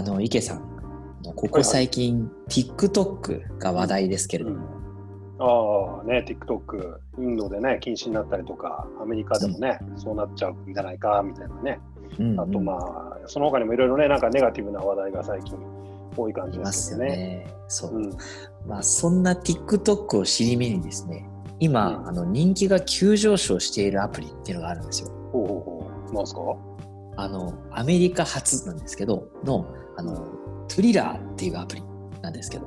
あの池さんここ最近、TikTok が話題ですけれども、ああね、TikTok、インドでね、禁止になったりとか、アメリカでもね、そうなっちゃうんじゃないかみたいなね、うんうんあとまあ、その他にもいろいろね、なんかネガティブな話題が最近多い感じですすよね。よね。そう。うん、まあ、そんな TikTok を尻目にですね、今、うんあの人気が急上昇しているアプリっていうのがあるんですよ。ほうほうほう。なんすか？あの、アメリカ初なんですけど、の、あの、 Triller っていうアプリなんですけど、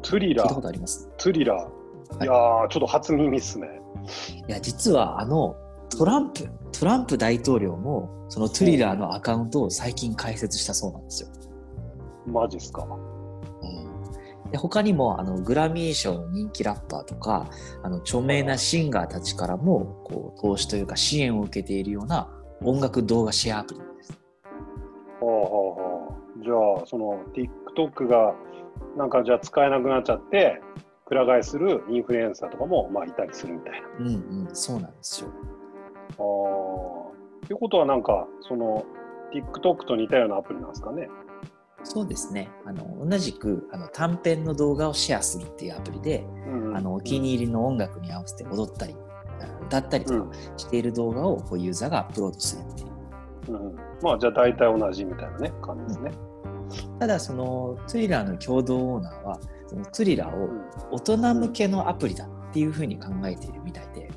トゥリラー聞いたこ、とあります？ Triller。はいいやー、ちょっと初耳っすね。いや、実はあの、トランプ、トランプ大統領も、その Triller のアカウントを最近開設したそうなんですよ。マジっすか。うんで他にもあのグラミー賞の人気ラッパーとかあの著名なシンガーたちからもこう投資というか支援を受けているような音楽動画シェアアプリその TikTok がなんかじゃあ使えなくなっちゃって、くら替えするインフルエンサーとかもまあいたりするみたいな。うんうん、そうなんですよ。ああ。ということはなんか、その TikTok と似たようなアプリなんですかね。そうですね。あの同じくあの短編の動画をシェアするっていうアプリで、うんうんあのお気に入りの音楽に合わせて踊ったり、歌ったりとかしている動画をこうユーザーがアップロードするっていう。うんうんまあじゃあ大体同じみたいなね、感じですね。ただそのトゥリラーの共同オーナーはそのトゥリラーをうん大人向けのアプリだっていうふうに考えているみたいで、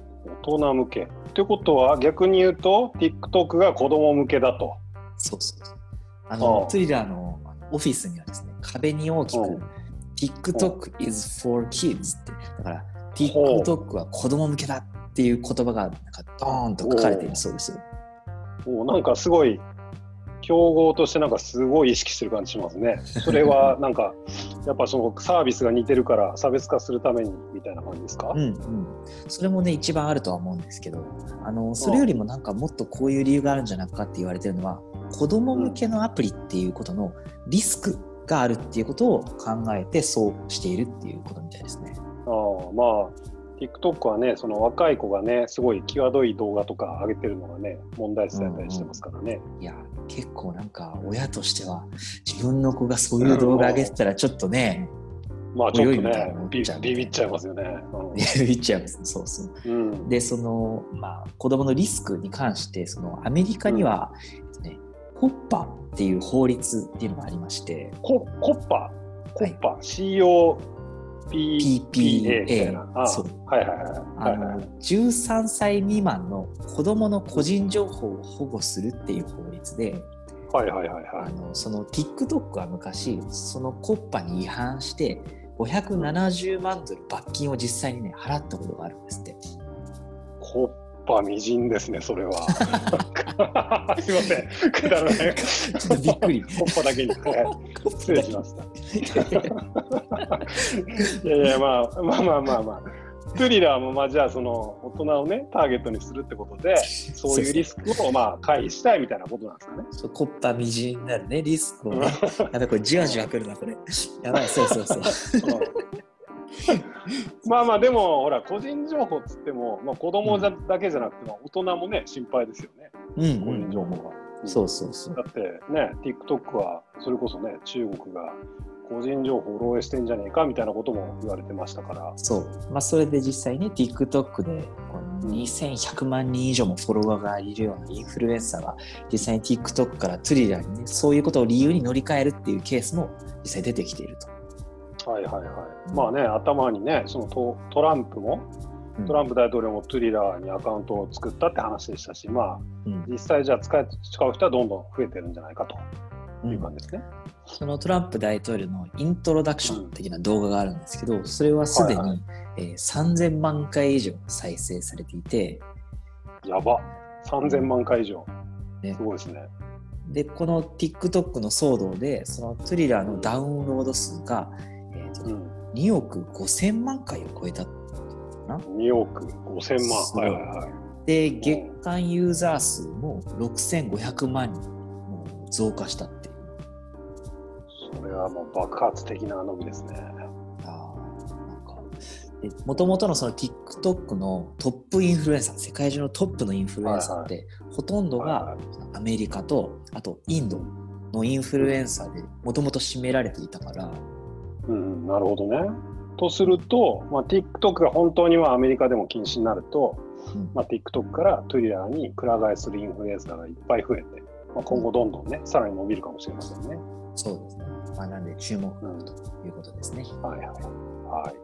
大人向け。ってことは逆に言うと TikTok が子供向けだと。そうそうそう。あの、ああトゥリラーのオフィスにはですね、壁に大きく、うん TikTok is for kids って、だから TikTok は子供向けだっていう言葉がなんかドーンと書かれているそうですよ。おなんかすごい競合としてなんかすごい意識してる感じしますね。それは なんかやっぱそのサービスが似てるから差別化するためにみたいな感じですか？うんうん。それもね、一番あるとは思うんですけど、あの、それよりもなんかもっとこういう理由があるんじゃないかって言われてるのは、子供向けのアプリっていうことのリスクがあるっていうことを考えてそうしているっていうことみたいですね。ああまあ TikTok はねその若い子がねすごい際どい動画とか上げてるのがね問題視されたりしてますからね。いや、結構なんか親としては自分の子がそういう動画上げてたらちょっとね、まあちょっとねビちゃうビビっちゃいますよね。言っちゃいますね。そうそう。うん。うんで、その、まあ、子供のリスクに関して、そのアメリカには、えっとね、コッパっていう法律っていうのがありまして、ココッパ？コッパ、COPPA みたいな。あそうはいはいはいあはいはいの13歳未満の子供の個人情報を保護するっていう法律で、はいはいはいはい。あのその TikTok は昔そのコッパに違反して570万ドル罰金を実際にね払ったことがあるんですって。コッパみじんですね、それは。すいません、くだらない。ちょっとびっくり。コッパだけに。はい失礼しました。いやいや、まあ、まあまあまあまあ。トゥリラーもまあじゃあその大人をねターゲットにするってことでそういうリスクをまあ回避したいみたいなことなんですかね。そうコッパみじんになるね、リスクをね。やばい、これじわじわくるな、これ。やばい、そうそうそう。うんまあまあでもほら個人情報っつっても、まあ、子供じゃだけじゃなくても大人もね心配ですよねうん個人情報が。そうそうそう。だってね TikTok はそれこそね中国が個人情報を漏洩してんじゃねえかみたいなことも言われてましたから。そう。まあ、それで実際ね、TikTok でこう2100万人以上もフォロワーがいるようなインフルエンサーが実際に TikTok からトゥリラーにね、そういうことを理由に乗り換えるっていうケースも実際出てきていると。はいはいはい。まあね頭にねそのトトランプもトランプ大統領もトゥリラーにアカウントを作ったって話でしたし、まあうん実際じゃあ使い使う人はどんどん増えてるんじゃないかとうんいう感じですね。そのトランプ大統領のイントロダクション的な動画があるんですけど、それはすでに、はいはいえー3000万回以上再生されていて、やば3000万回以上。ねすごいですね。で、この TikTok の騒動で、そのトゥリラーのダウンロード数が、えーとうん、2億5000万回を超えたかな。2億5000すご万。はいいはいはい。で、月間ユーザー数も6500万人も増加したっていう。それはもう爆発的な伸びですね。あーなんかもともとのその TikTok のトップインフルエンサー、世界中のトップのインフルエンサーって、ほとんどがはいはいアメリカと、あとインドのインフルエンサーでもともと占められていたから、うん、なるほどね。とすると、まあ、TikTok が本当にはアメリカでも禁止になると、うんまあ、TikTok から Twitter にくら替えするインフルエンサーがいっぱい増えて、まあ、今後どんどんね、さらに伸びるかもしれませんね。そうですね。まあ、なんで注目ということですね。はいはい。はい。